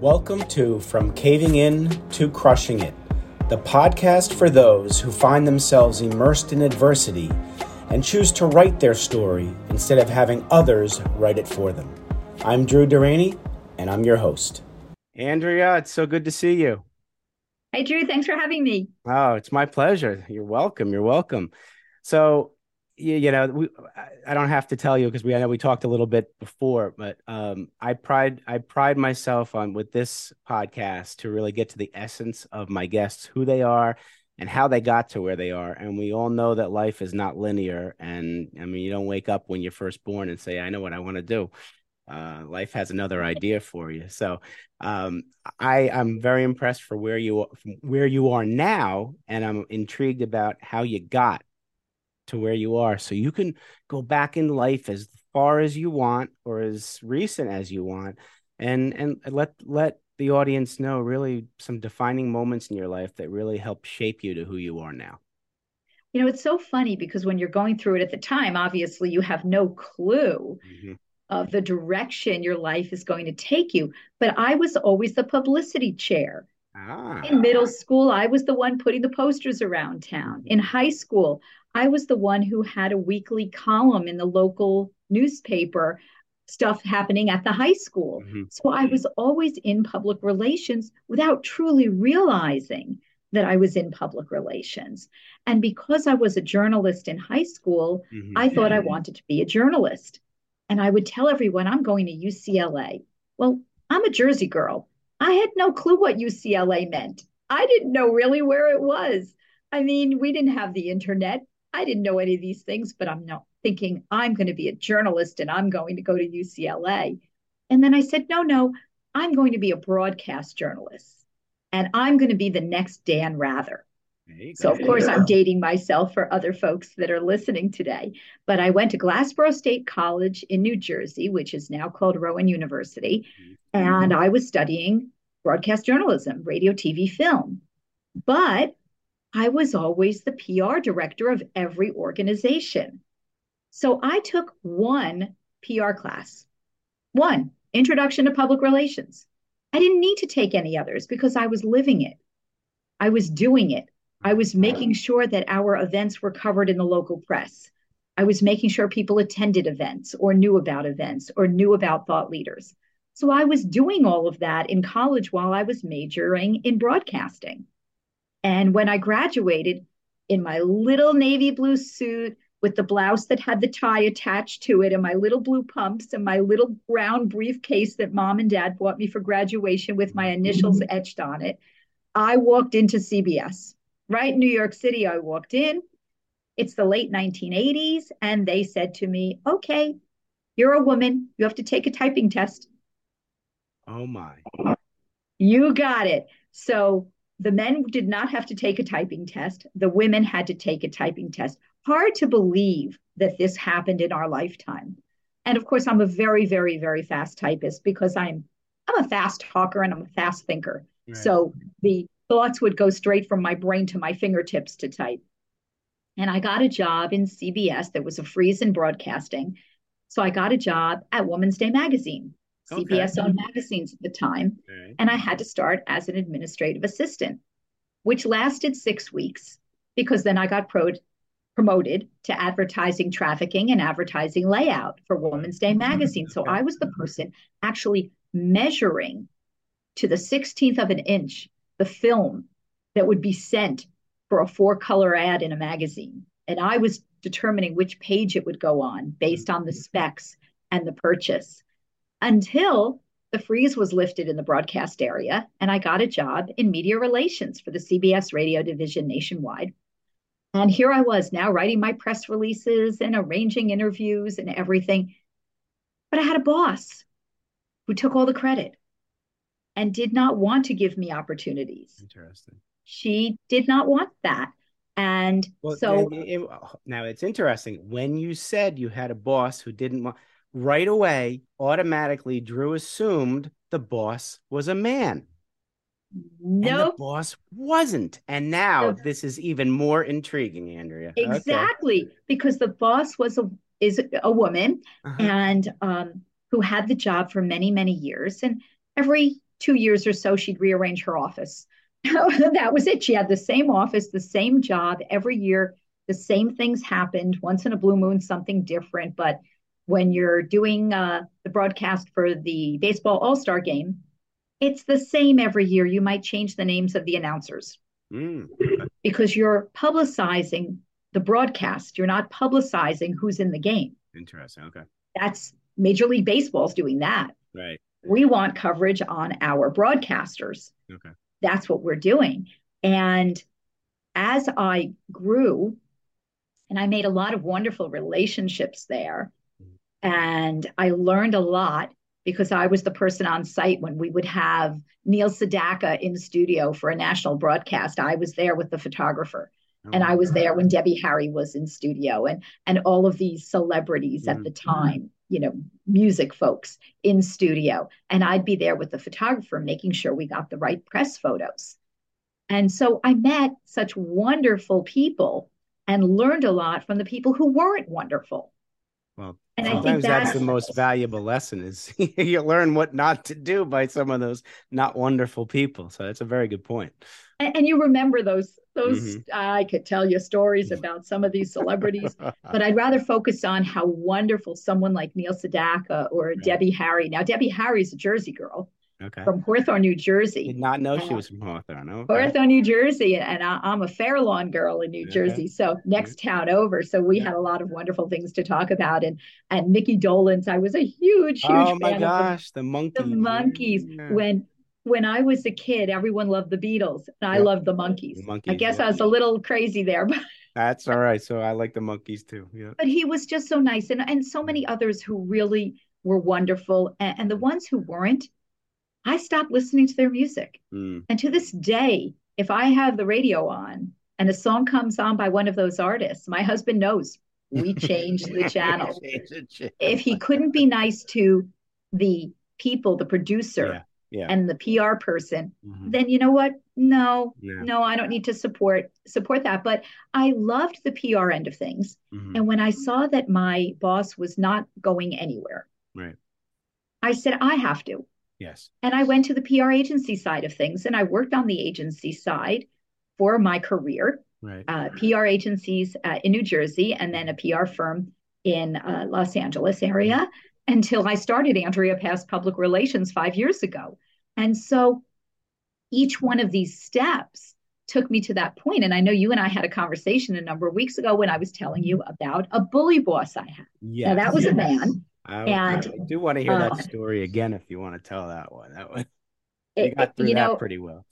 Welcome to From Caving In to Crushing It, the podcast for those who find themselves immersed in adversity and choose to write their story instead of having others write it for them. I'm Drew Durrani, and I'm your host. Andrea, it's so good to see you. Hey, Drew, thanks for having me. Oh, it's my pleasure. You're welcome. You're welcome. So, you, know, we, I don't have to tell you because we I know we talked a little bit before, but um, I pride I pride myself on with this podcast to really get to the essence of my guests, who they are, and how they got to where they are. And we all know that life is not linear. And I mean, you don't wake up when you're first born and say, "I know what I want to do." Uh, life has another idea for you. So um, I I'm very impressed for where you where you are now, and I'm intrigued about how you got to where you are so you can go back in life as far as you want or as recent as you want and and let let the audience know really some defining moments in your life that really help shape you to who you are now you know it's so funny because when you're going through it at the time obviously you have no clue mm-hmm. of the direction your life is going to take you but i was always the publicity chair Ah. In middle school, I was the one putting the posters around town. In high school, I was the one who had a weekly column in the local newspaper, stuff happening at the high school. Mm-hmm. So I was always in public relations without truly realizing that I was in public relations. And because I was a journalist in high school, mm-hmm. I thought I wanted to be a journalist. And I would tell everyone, I'm going to UCLA. Well, I'm a Jersey girl. I had no clue what UCLA meant. I didn't know really where it was. I mean, we didn't have the internet. I didn't know any of these things, but I'm not thinking I'm going to be a journalist and I'm going to go to UCLA. And then I said, no, no, I'm going to be a broadcast journalist and I'm going to be the next Dan Rather. So, of course, I'm dating myself for other folks that are listening today. But I went to Glassboro State College in New Jersey, which is now called Rowan University. Mm-hmm. And I was studying broadcast journalism, radio, TV, film. But I was always the PR director of every organization. So I took one PR class, one introduction to public relations. I didn't need to take any others because I was living it. I was doing it. I was making sure that our events were covered in the local press. I was making sure people attended events or knew about events or knew about thought leaders. So I was doing all of that in college while I was majoring in broadcasting. And when I graduated in my little navy blue suit with the blouse that had the tie attached to it and my little blue pumps and my little brown briefcase that mom and dad bought me for graduation with my initials mm-hmm. etched on it, I walked into CBS. Right in New York City, I walked in. It's the late 1980s. And they said to me, okay, you're a woman. You have to take a typing test. Oh, my. You got it. So the men did not have to take a typing test. The women had to take a typing test. Hard to believe that this happened in our lifetime. And of course, I'm a very, very, very fast typist because I'm I'm a fast talker and I'm a fast thinker. Right. So the thoughts would go straight from my brain to my fingertips to type. And I got a job in CBS. There was a freeze in broadcasting. So I got a job at Woman's Day magazine. CBS owned magazines at the time. Okay. And I had to start as an administrative assistant, which lasted six weeks because then I got pro- promoted to advertising trafficking and advertising layout for Woman's Day mm-hmm. magazine. So I was the person actually measuring to the 16th of an inch the film that would be sent for a four color ad in a magazine. And I was determining which page it would go on based mm-hmm. on the specs and the purchase until the freeze was lifted in the broadcast area and I got a job in media relations for the CBS radio division nationwide. And here I was now writing my press releases and arranging interviews and everything. But I had a boss who took all the credit and did not want to give me opportunities. Interesting. She did not want that. And well, so it, now it's interesting when you said you had a boss who didn't want right away, automatically, Drew assumed the boss was a man. No, nope. the boss wasn't. And now this is even more intriguing, Andrea. Exactly, okay. because the boss was a is a woman uh-huh. and um, who had the job for many many years, and every two years or so, she'd rearrange her office. that was it. She had the same office, the same job every year. The same things happened. Once in a blue moon, something different. But when you're doing uh, the broadcast for the baseball All Star game, it's the same every year. You might change the names of the announcers mm. because you're publicizing the broadcast. You're not publicizing who's in the game. Interesting. Okay. That's Major League Baseball's doing that. Right. We want coverage on our broadcasters. Okay. That's what we're doing. And as I grew, and I made a lot of wonderful relationships there, and I learned a lot because I was the person on site when we would have Neil Sedaka in studio for a national broadcast. I was there with the photographer. Oh, and I was there when Debbie Harry was in studio and and all of these celebrities mm-hmm. at the time, you know, music folks in studio. And I'd be there with the photographer making sure we got the right press photos. And so I met such wonderful people and learned a lot from the people who weren't wonderful. Well, and sometimes that's, that's, the most valuable lesson is you learn what not to do by some of those not wonderful people. So that's a very good point. And, and you remember those those mm-hmm. I could tell you stories about some of these celebrities, but I'd rather focus on how wonderful someone like Neil Sedaka or right. Debbie Harry. Now Debbie Harry's a Jersey girl okay. from Hawthorne, New Jersey. Did not know she uh, was from Hawthorne. Okay. Hawthorne, New Jersey, and I, am a Fairlawn girl in New okay. Jersey, so next town over. So we yeah. had a lot of wonderful things to talk about, and and Mickey Dolenz. I was a huge, huge oh my gosh, the, the Monkees. The Monkees. Yeah. When when I was a kid, everyone loved the Beatles, and I loved the Monkees. The Monkees. I guess I was a little crazy there, but. That's all right. So I like the Monkees too. Yeah. But he was just so nice, and and so many others who really were wonderful, and, and the ones who weren't, I stopped listening to their music. Mm. And to this day, if I have the radio on and a song comes on by one of those artists, my husband knows we changed the channel. if he couldn't be nice to the people, the producer, yeah. Yeah. and the PR person, mm-hmm. then you know what? No, yeah. no, I don't need to support support that. But I loved the PR end of things. Mm-hmm. And when I saw that my boss was not going anywhere, right. I said, I have to. Yes. And I went to the PR agency side of things and I worked on the agency side for my career. Right. Uh, PR agencies uh, in New Jersey and then a PR firm in uh, Los Angeles area until I started Andrea Pass Public Relations five years ago. And so each one of these steps took me to that point. And I know you and I had a conversation a number of weeks ago when I was telling you about a bully boss I had. Yes. Now, that was yes. a man I, and, I do want to hear that uh, story again if you want to tell that one. That one you got through you that know, pretty well.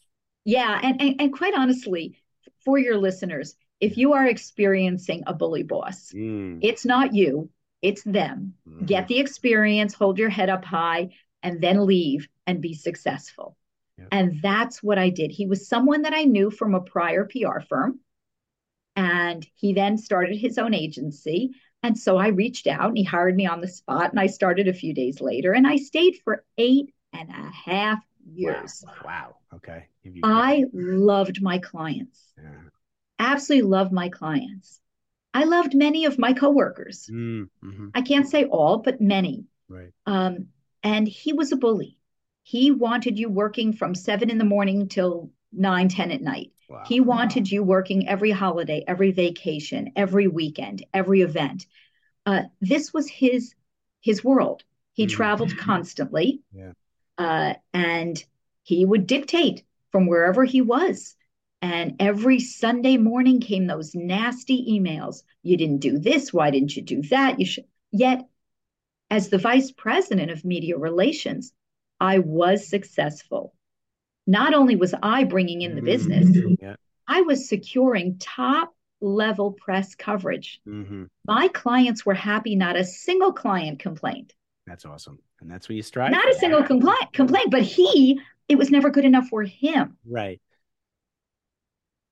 Yeah, and, and and quite honestly, for your listeners, if you are experiencing a bully boss, mm. it's not you, it's them. Mm. Get the experience, hold your head up high, and then leave and be successful. Yep. And that's what I did. He was someone that I knew from a prior PR firm. And he then started his own agency. And so I reached out and he hired me on the spot and I started a few days later and I stayed for eight and a half years. Wow. wow. Okay. I loved my clients. Yeah. Absolutely loved my clients. I loved many of my coworkers. Mm, mm-hmm. I can't say all, but many. Right. Um, and he was a bully. He wanted you working from seven in the morning till nine, 10 at night. Wow. He wanted you working every holiday, every vacation, every weekend, every event. Uh, this was his his world. He mm-hmm. traveled constantly, yeah. uh, and he would dictate from wherever he was. And every Sunday morning came those nasty emails. You didn't do this. Why didn't you do that? You should. Yet, as the vice president of media relations, I was successful not only was I bringing in the business, yeah. I was securing top level press coverage. Mm-hmm. My clients were happy, not a single client complained. That's awesome. And that's what you strive Not a single complaint complaint, but he, it was never good enough for him. Right.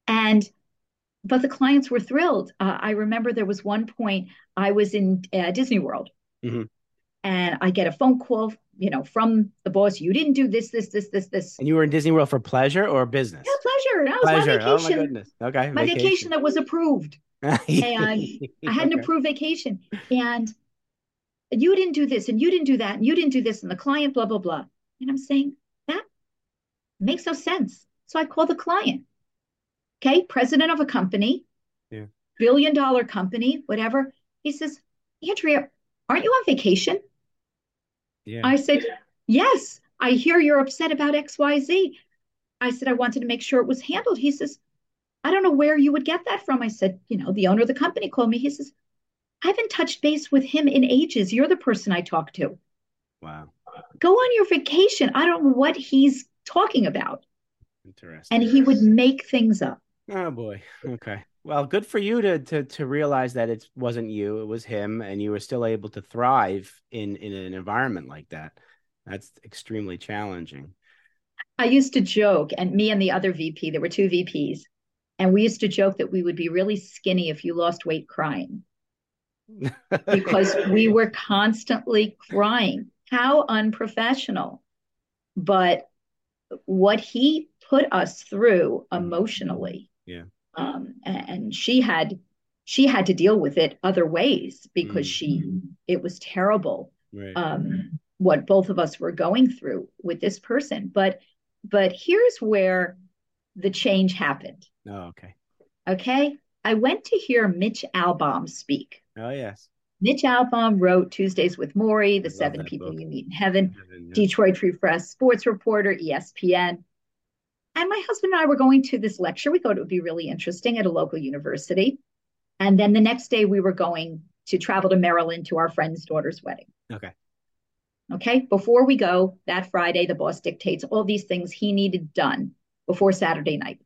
And but the clients were thrilled. Uh, I remember there was one point I was in uh, Disney World, mm-hmm. And I get a phone call you know, from the boss, you didn't do this, this, this, this, this. And you were in Disney World for pleasure or business? Yeah, pleasure. That was pleasure. Oh, my vacation. Oh my goodness. Okay. My vacation, vacation that was approved. and I had an okay. approved vacation. And you didn't do this and you didn't do that and you didn't do this and the client, blah, blah, blah. And I'm saying that makes no sense. So I call the client. Okay, president of a company, yeah. billion dollar company, whatever. He says, Andrea, aren't you on vacation? Yeah. I said, Yes, I hear you're upset about XYZ. I said, I wanted to make sure it was handled. He says, I don't know where you would get that from. I said, You know, the owner of the company called me. He says, I haven't touched base with him in ages. You're the person I talk to. Wow. Go on your vacation. I don't know what he's talking about. Interesting. And he would make things up. Oh boy. Okay. Well, good for you to to to realize that it wasn't you, it was him, and you were still able to thrive in in an environment like that. That's extremely challenging. I used to joke, and me and the other VP, there were two VPs, and we used to joke that we would be really skinny if you lost weight crying because we were constantly crying. How unprofessional. But what he put us through mm-hmm. emotionally. Yeah. Um, and, she had she had to deal with it other ways because mm. she it was terrible. Right. Um, what both of us were going through with this person. But but here's where the change happened. Oh, okay. Okay. I went to hear Mitch Albom speak. Oh, yes. Mitch Albom wrote Tuesdays with Morrie, The Seven People book. You Meet in Heaven, Heaven yeah. Detroit Free Press Sports Reporter, ESPN. And my husband and I were going to this lecture. We thought it would be really interesting at a local university. And then the next day, we were going to travel to Maryland to our friend's daughter's wedding. Okay. Okay. Before we go that Friday, the boss dictates all these things he needed done before Saturday night.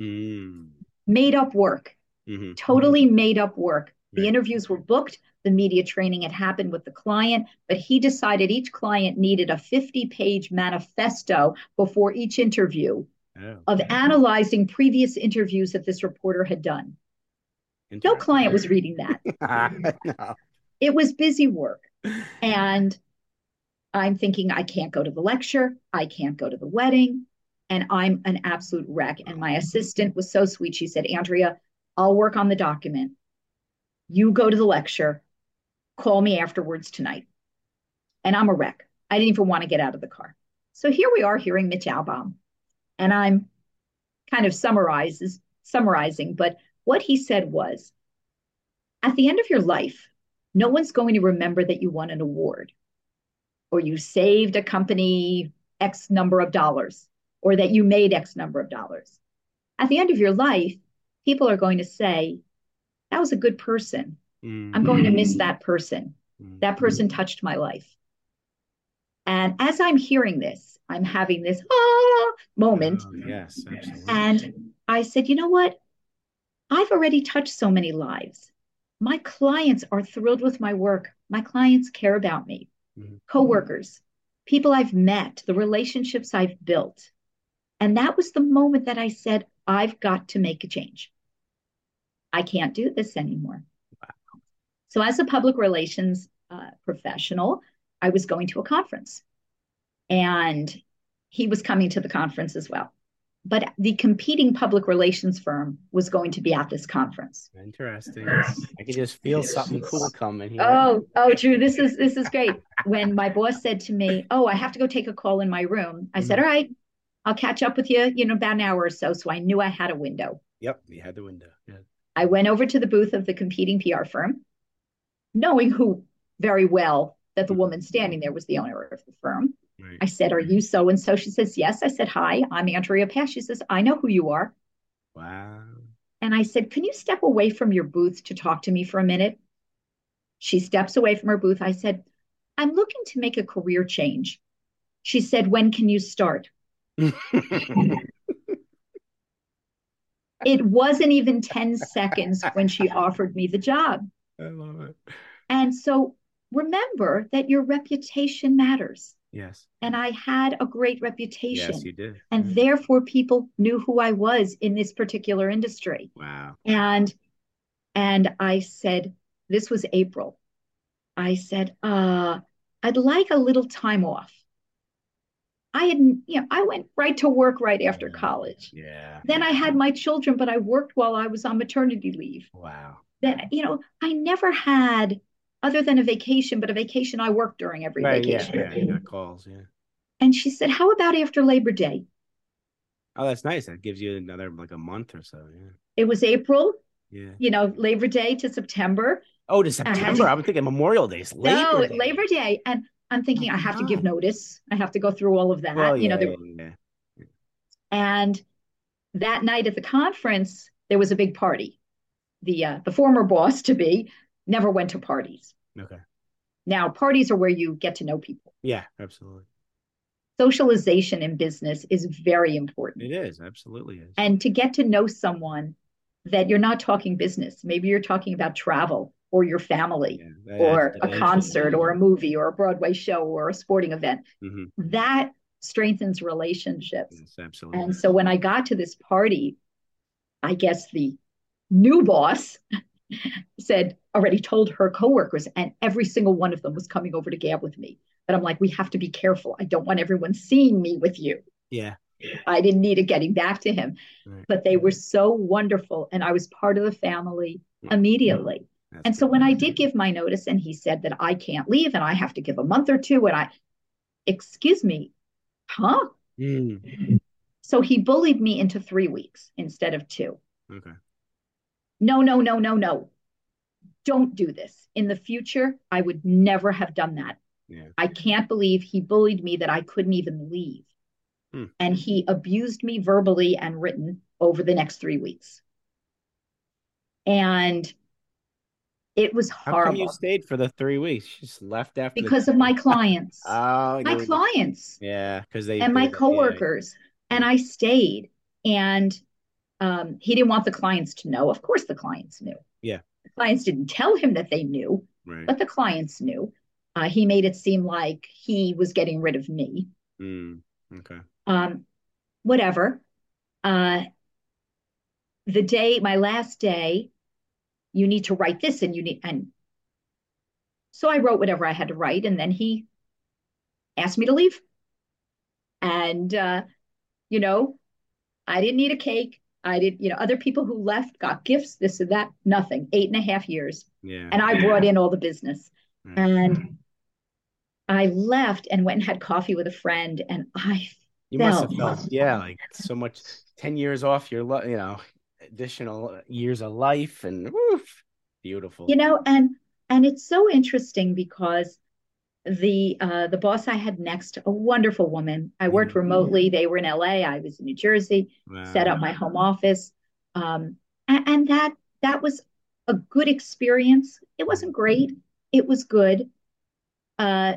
Mm. Made up work, mm-hmm. totally made up work. The right. interviews were booked. The media training had happened with the client, but he decided each client needed a 50 page manifesto before each interview oh, of analyzing previous interviews that this reporter had done. No client was reading that. no. It was busy work. And I'm thinking, I can't go to the lecture. I can't go to the wedding. And I'm an absolute wreck. And my assistant was so sweet. She said, Andrea, I'll work on the document. You go to the lecture. Call me afterwards tonight. And I'm a wreck. I didn't even want to get out of the car. So here we are hearing Mitch Albom. And I'm kind of summarizes summarizing, but what he said was at the end of your life, no one's going to remember that you won an award or you saved a company X number of dollars or that you made X number of dollars. At the end of your life, people are going to say, that was a good person. Mm-hmm. I'm going to miss that person. Mm-hmm. That person touched my life. And as I'm hearing this, I'm having this ah moment. Oh, yes, absolutely. And I said, you know what? I've already touched so many lives. My clients are thrilled with my work. My clients care about me. Mm-hmm. Coworkers, people I've met, the relationships I've built. And that was the moment that I said, I've got to make a change. I can't do this anymore. Wow. So, as a public relations uh, professional, I was going to a conference and he was coming to the conference as well. But the competing public relations firm was going to be at this conference. Interesting. I can just feel something cool coming here. Oh, oh, Drew, this is this is great. when my boss said to me, "Oh, I have to go take a call in my room," I mm-hmm. said, "All right, I'll catch up with you, you know, about an hour or so." So I knew I had a window. Yep, you had the window. Yeah. I went over to the booth of the competing PR firm, knowing who very well that the hmm. woman standing there was the owner of the firm. Right. I said, Are you so and so? She says, Yes. I said, Hi, I'm Andrea Pass. She says, I know who you are. Wow. And I said, Can you step away from your booth to talk to me for a minute? She steps away from her booth. I said, I'm looking to make a career change. She said, When can you start? It wasn't even 10 seconds when she offered me the job. I love it. And so remember that your reputation matters. Yes. And I had a great reputation. Yes, you did. And yeah. therefore people knew who I was in this particular industry. Wow. And and I said, this was April. I said, uh, I'd like a little time off. I had, you know, I went right to work right after college. Yeah. Then I had my children, but I worked while I was on maternity leave. Wow. Then, you know, I never had, other than a vacation, but a vacation I work during every right, vacation. Yeah, yeah, got calls, yeah. And she said, How about after Labor Day? Oh, that's nice. That gives you another like a month or so. Yeah. It was April, Yeah. you know, Labor Day to September. Oh, to September. I'm thinking Memorial Day. It's Labor no, Day. Labor Day. And I'm thinking Oh, I have to give notice. I have to go through all of that. Well, you know, yeah, there, yeah, and that night at the conference, there was a big party. The uh, the former boss to be never went to parties. Okay. Now, parties are where you get to know people. Yeah, absolutely. Socialization in business is very important. It is. Absolutely is. and to get to know someone that you're not talking business maybe you're talking about travel or your family Yeah, or a concert or a movie or a broadway show or a sporting event Mhm. that strengthens relationships Yes, absolutely. and so when i got to this party i guess the new boss said already told her coworkers and every single one of them was coming over to gab with me but i'm like we have to be careful i don't want everyone seeing me with you yeah. I didn't need it getting back to him, Right. but they were so wonderful. And I was part of the family Mm. immediately. That's And so when I did give my notice and he said that I can't leave and I have to give a month or two, and I, excuse me, huh? Mm, So he bullied me into three weeks instead of two. okay. No, no, no, no, no. Don't do this. In the future, I would never have done that. Yeah. I can't believe he bullied me that I couldn't even leave. Hmm. And he abused me verbally and written over the next three weeks. And it was hard. How come you stayed for the three weeks? You just left after the- because of my clients, Oh, my clients Yeah, because they and my they- yeah, coworkers. And I stayed. And um, he didn't want the clients to know. Of course, the clients knew. Yeah. The clients didn't tell him that they knew, Right. but the clients knew. Uh, he made it seem like he was getting rid of me. Mm, okay. Um, whatever. Uh, the day, my last day, you need to write this, and you need, and so I wrote whatever I had to write, and then he asked me to leave. And uh, you know, I didn't need a cake. I did, you know, other people who left got gifts, this and that, nothing. Eight and a half years. Yeah. And I brought in all the business. Right. And I left and went and had coffee with a friend, and I You must have felt- felt, yeah, like so much, 10 years off your, li- you know, additional years of life and woof, beautiful. you know and and it's so interesting because the uh the boss i had next a wonderful woman. I worked Mhm. remotely. They were in la i was in new jersey. Wow. set up my home office. Um and, and that that was a good experience. It wasn't great. It was good. Uh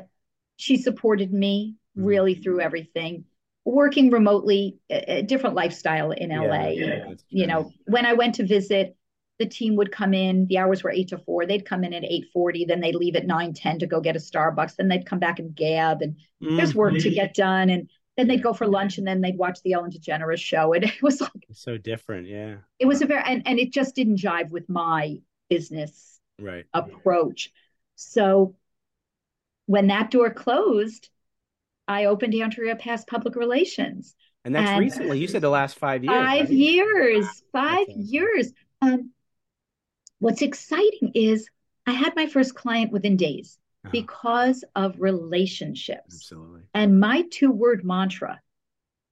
she supported me really Mhm. through everything. Working remotely a, a different lifestyle in la yeah, that's you know. when i went to visit the team would come in the hours were 8 to 4 they'd come in at 8.40 then they'd leave at 9.10 to go get a starbucks then they'd come back and gab and there's Mm, work to get done and then they'd go for lunch and then they'd watch the ellen degeneres show and it was like so different. Yeah. it was a very and, and it just didn't jive with my business Right. approach so when that door closed i opened andrea pass public relations And that's and- recently. You said the last five years. five right? years five years um, what's exciting is i had my first client within days Uh-huh. because of relationships Absolutely. and my two word mantra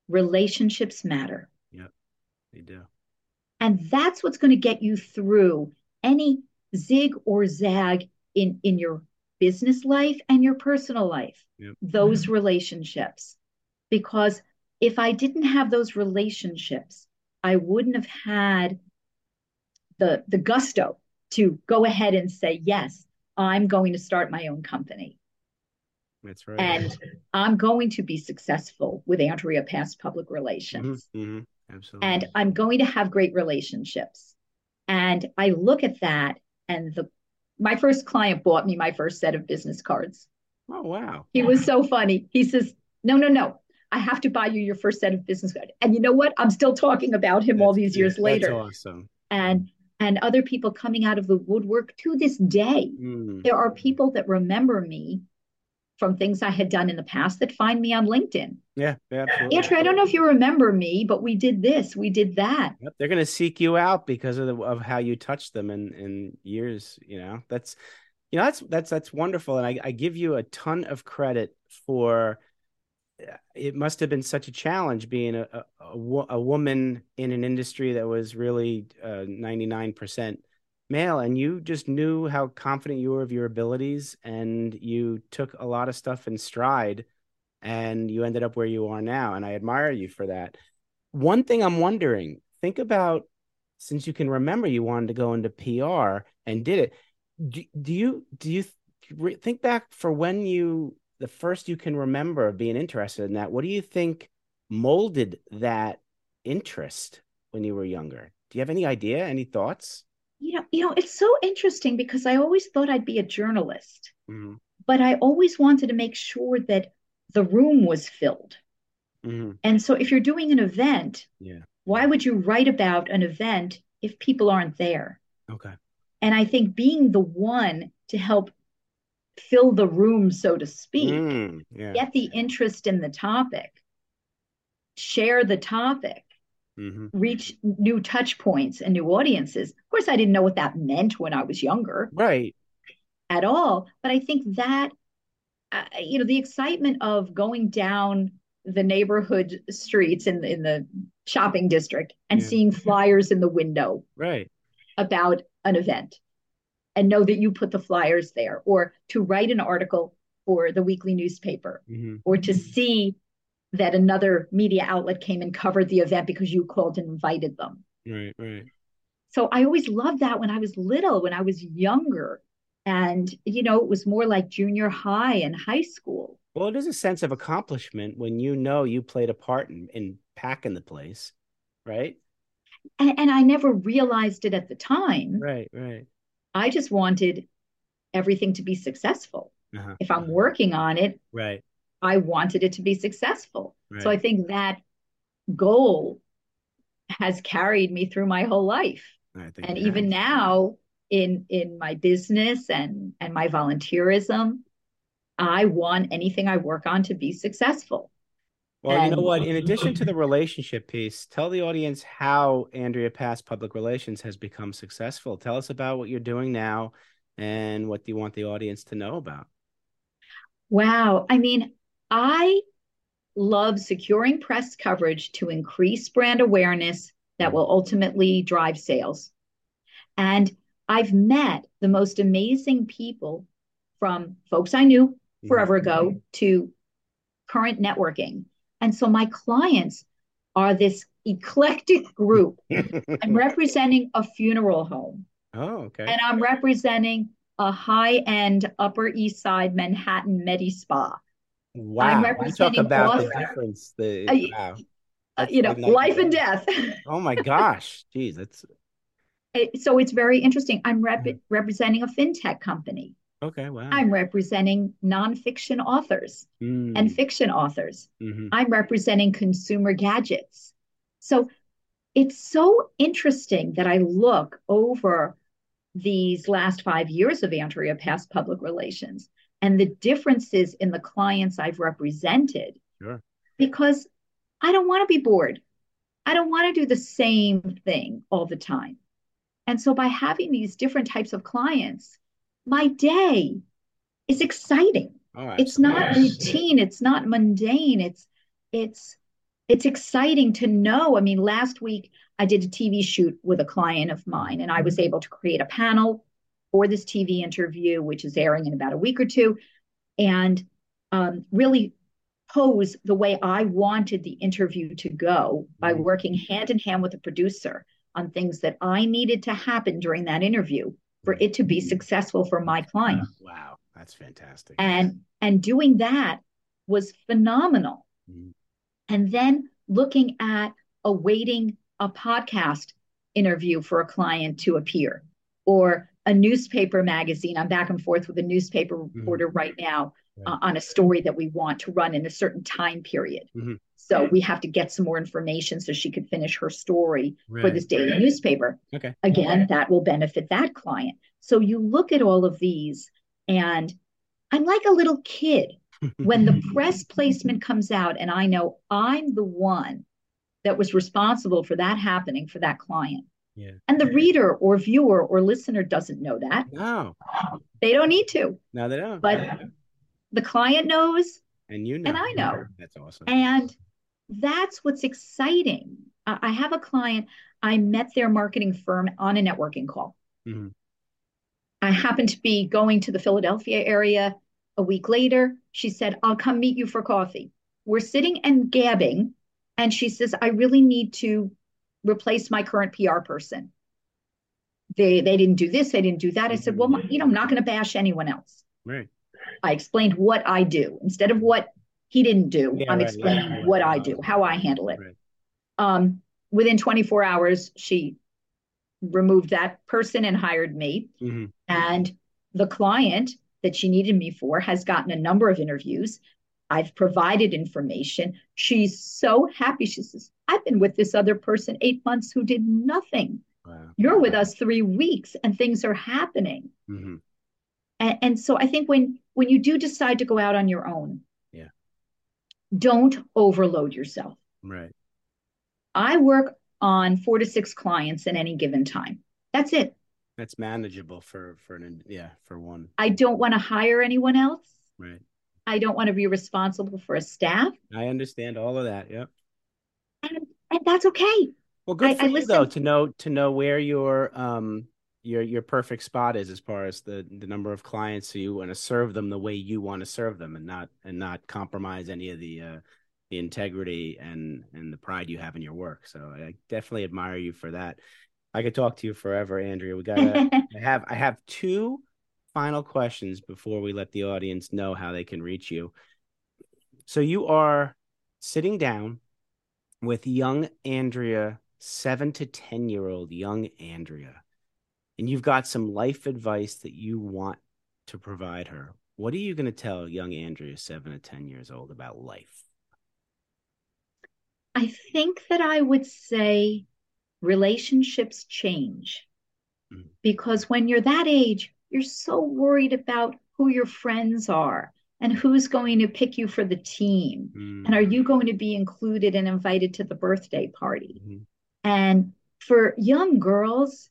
relationships matter Yep, They do. and that's what's going to get you through any zig or zag in in your business life and your personal life Yep. those relationships because if i didn't have those relationships i wouldn't have had the the gusto to go ahead and say yes i'm going to start my own company That's right. and i'm going to be successful with andrea pass public relations Mhm, mhm. Absolutely. and I'm going to have great relationships. And I look at that, and the my first client bought me my first set of business cards. oh, wow. He was so funny. He says, "No, no, no, I have to buy you your first set of business cards." And you know what? I'm still talking about him all these years later. That's awesome. And and other people coming out of the woodwork to this day. Mm. There are people that remember me from things I had done in the past that find me on LinkedIn. Yeah, yeah, absolutely. Andrea, I don't know if you remember me, but we did this, we did that. Yep, they're going to seek you out because of the, of how you touched them in in years. You know, that's you know that's that's that's wonderful, and I I give you a ton of credit for it must have been such a challenge being a, a, a, woman in an industry that was really uh, 99% male and you just knew how confident you were of your abilities and you took a lot of stuff in stride and you ended up where you are now and i admire you for that. One thing i'm wondering think about since you can remember you wanted to go into pr and did it do, do you do you think back for when you the first you can remember of being interested in that what do you think molded that interest when you were younger? Do you have any idea any thoughts? You know you know it's so interesting because i always thought i'd be a journalist mm-hmm. but i always wanted to make sure that the room was filled. Mm-hmm. and so if you're doing an event yeah. why would you write about an event if people aren't there? Okay. And i think being the one to help fill the room so to speak mm, yeah. get the interest in the topic share the topic mm-hmm. reach new touch points and new audiences. Of course, I didn't know what that meant when I was younger. Right. At all. But I think that, uh, you know, the excitement of going down the neighborhood streets in the, in the shopping district and yeah. seeing flyers in the window. Right. About an event and know that you put the flyers there or to write an article for the weekly newspaper mm-hmm. or to see that another media outlet came and covered the event because you called and invited them. Right, right. So I always loved that when I was little, when I was younger. And, you know, it was more like junior high and high school. Well, it is a sense of accomplishment when you know you played a part in, in packing the place, right? And, and I never realized it at the time. Right, right. I just wanted everything to be successful. Uh-huh. If I'm working on it, right. I wanted it to be successful. Right. So I think that goal has carried me through my whole life. And even now in in my business and and my volunteerism, I want anything I work on to be successful. Well, and, you know what? In addition to the relationship piece, tell the audience how Andrea Pass Public Relations has become successful. Tell us about what you're doing now and what do you want the audience to know about? Wow. I mean, I love securing press coverage to increase brand awareness that will ultimately drive sales. And I've met the most amazing people from folks I knew mm-hmm. forever ago mm-hmm. to current networking. And so my clients are this eclectic group. I'm representing a funeral home. Oh, okay. And I'm representing a high end Upper East Side Manhattan Medi Spa. Wow. I'm representing about the difference. The, uh, wow. Uh, you know, life and death. oh my gosh. Geez, that's it, so it's very interesting. I'm rep- mm-hmm. representing a fintech company. Okay, wow. I'm representing nonfiction authors mm. and fiction authors. Mm-hmm. I'm representing consumer gadgets. So it's so interesting that I look over these last five years of Andrea Pass public relations and the differences in the clients I've represented. Sure. Because I don't want to be bored. I don't want to do the same thing all the time. And so by having these different types of clients, my day is exciting. Oh, it's not routine, it's not mundane. It's it's it's exciting to know. I mean, last week I did a TV shoot with a client of mine and I was able to create a panel for this TV interview, which is airing in about a week or two, and um, really pose the way I wanted the interview to go by mm-hmm. working hand in hand with the producer on things that I needed to happen during that interview for it to be mm-hmm. successful for my client. Wow, that's fantastic. And and doing that was phenomenal. Mm-hmm. And then looking at awaiting a podcast interview for a client to appear or a newspaper magazine. I'm back and forth with a newspaper mm-hmm. reporter mm-hmm. right now uh, on a story that we want to run in a certain time period. Mm-hmm. So we have to get some more information so she could finish her story right. for this daily right. newspaper. Okay. Again, that will benefit that client. So you look at all of these, and I'm like a little kid when the press placement comes out, and I know I'm the one that was responsible for that happening for that client. Yeah. And the reader or viewer or listener doesn't know that. No. They don't need to. No, they don't. But the client knows And you know. And I know. That's awesome. And that's what's exciting. Uh, I have a client, I met their marketing firm on a networking call. Mm-hmm. I happened to be going to the Philadelphia area a week later. She said, I'll come meet you for coffee. We're sitting and gabbing. And she says, I really need to replace my current PR person. They they didn't do this, they didn't do that. I said, well, you know, I'm not going to bash anyone else. Right. I explained what I do instead of what he didn't do. Yeah, I'm right, explaining yeah, what I do, how I handle it. Right. Um, within 24 hours, she removed that person and hired me. Mm-hmm. And the client that she needed me for has gotten a number of interviews. I've provided information. She's so happy. She says, I've been with this other person eight months who did nothing. Wow. You're with us three weeks and things are happening. Mm-hmm. And, and so I think when when you do decide to go out on your own, yeah, don't overload yourself. Right. I work on four to six clients at any given time. That's it. That's manageable for for an yeah for one. I don't want to hire anyone else. Right. I don't want to be responsible for a staff. I understand all of that. Yep. And and that's okay. Well, good for I, you listen. though to know to know where your um your your perfect spot is as far as the the number of clients so you want to serve them the way you want to serve them and not and not compromise any of the uh the integrity and and the pride you have in your work. So I definitely admire you for that. I could talk to you forever, Andrea. We got I have I have two final questions before we let the audience know how they can reach you. So you are sitting down with young Andrea, 7 to 10 year old young Andrea. And you've got some life advice that you want to provide her. What are you going to tell young Andrea, 7 to 10 years old about life? I think that I would say relationships change mm. because when you're that age, you're so worried about who your friends are and who's going to pick you for the team mm. and are you going to be included and invited to the birthday party mm-hmm. and for young girls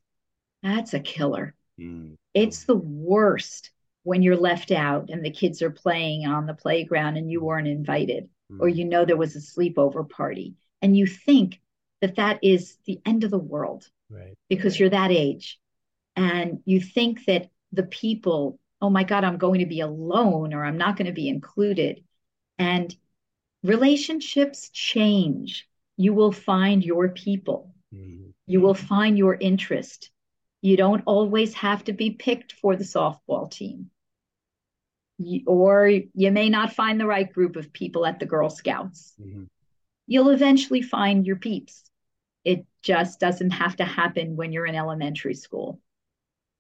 that's a killer mm. it's the worst when you're left out and the kids are playing on the playground and you weren't invited mm. or you know there was a sleepover party and you think that that is the end of the world right. because you're that age and you think that the people oh my god i'm going to be alone or i'm not going to be included and relationships change you will find your people mm-hmm. you will find your interest you don't always have to be picked for the softball team or you may not find the right group of people at the Girl Scouts. Mm-hmm. You'll eventually find your peeps. It just doesn't have to happen when you're in elementary school.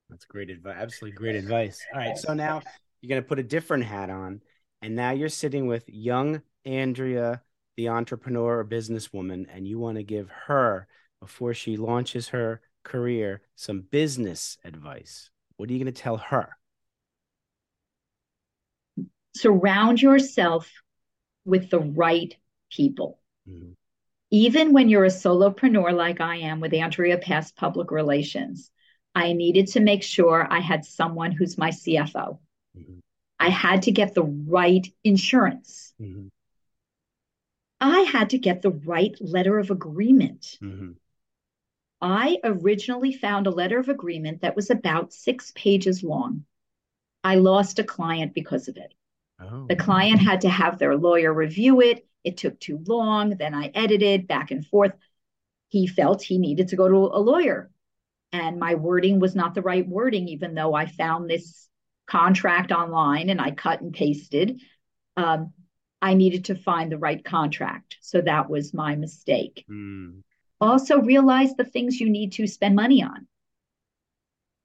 That's great advice. Absolutely great advice. All right. So now you're going to put a different hat on, and now you're sitting with young Andrea, the entrepreneur or businesswoman, and you want to give her, before she launches her career, some business advice. What are you going to tell her? surround yourself with the right people. Mm-hmm. Even when you're a solopreneur like I am with Andrea Pass Public Relations, I needed to make sure I had someone who's my CFO. Mm-hmm. I had to get the right insurance. Mm-hmm. I had to get the right letter of agreement. I originally found a letter of agreement that was about six pages long. I lost a client because of it. Oh. The client had to have their lawyer review it. It took too long. Then I edited back and forth. He felt he needed to go to a lawyer. And my wording was not the right wording, even though I found this contract online and I cut and pasted. Um, I needed to find the right contract. So that was my mistake. Mm. Also, realize the things you need to spend money on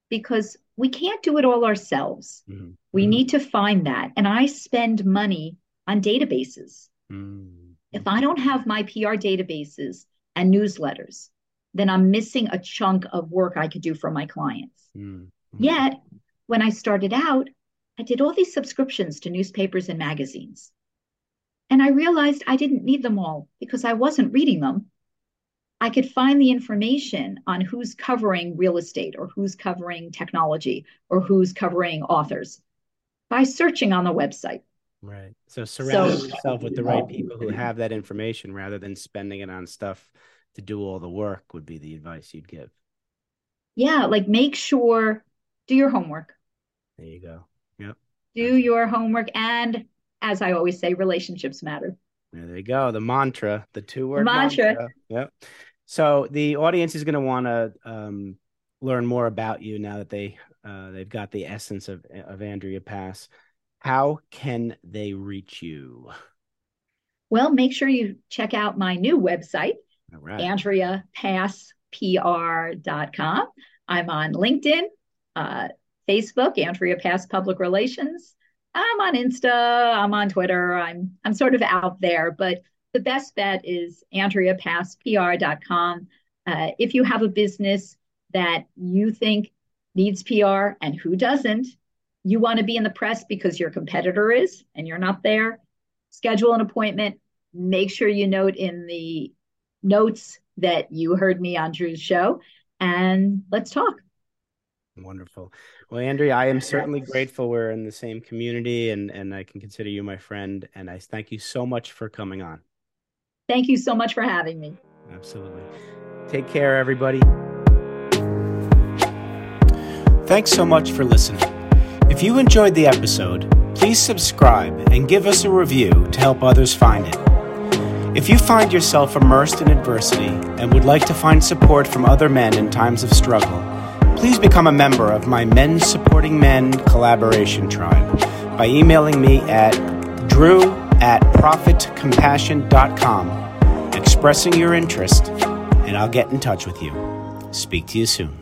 because we can't do it all ourselves. Mm-hmm. We mm-hmm. need to find that. And I spend money on databases. Mm-hmm. If I don't have my PR databases and newsletters, then I'm missing a chunk of work I could do for my clients. Mm-hmm. Yet, when I started out, I did all these subscriptions to newspapers and magazines. And I realized I didn't need them all because I wasn't reading them. I could find the information on who's covering real estate or who's covering technology or who's covering authors by searching on the website. Right. So surround so, yourself with the right people who have that information rather than spending it on stuff to do all the work would be the advice you'd give. Yeah, like make sure do your homework. There you go. Yep. Do your homework and as I always say relationships matter. There you go. The mantra, the two word mantra. mantra. Yep. So the audience is going to want to um, learn more about you now that they uh, they've got the essence of of Andrea Pass how can they reach you? Well, make sure you check out my new website, right. AndreaPassPR.com. I'm on LinkedIn, uh, Facebook, Andrea Pass Public Relations. I'm on Insta, I'm on Twitter. I'm I'm sort of out there, but the best bet is AndreaPassPR.com. Uh, if you have a business that you think needs PR and who doesn't, you want to be in the press because your competitor is and you're not there, schedule an appointment. Make sure you note in the notes that you heard me on Drew's show and let's talk. Wonderful. Well, Andrea, I am certainly grateful we're in the same community and, and I can consider you my friend. And I thank you so much for coming on. Thank you so much for having me. Absolutely. Take care, everybody. Thanks so much for listening. If you enjoyed the episode, please subscribe and give us a review to help others find it. If you find yourself immersed in adversity and would like to find support from other men in times of struggle, please become a member of my Men Supporting Men collaboration tribe by emailing me at drew at profitcompassion.com, expressing your interest, and I'll get in touch with you. Speak to you soon.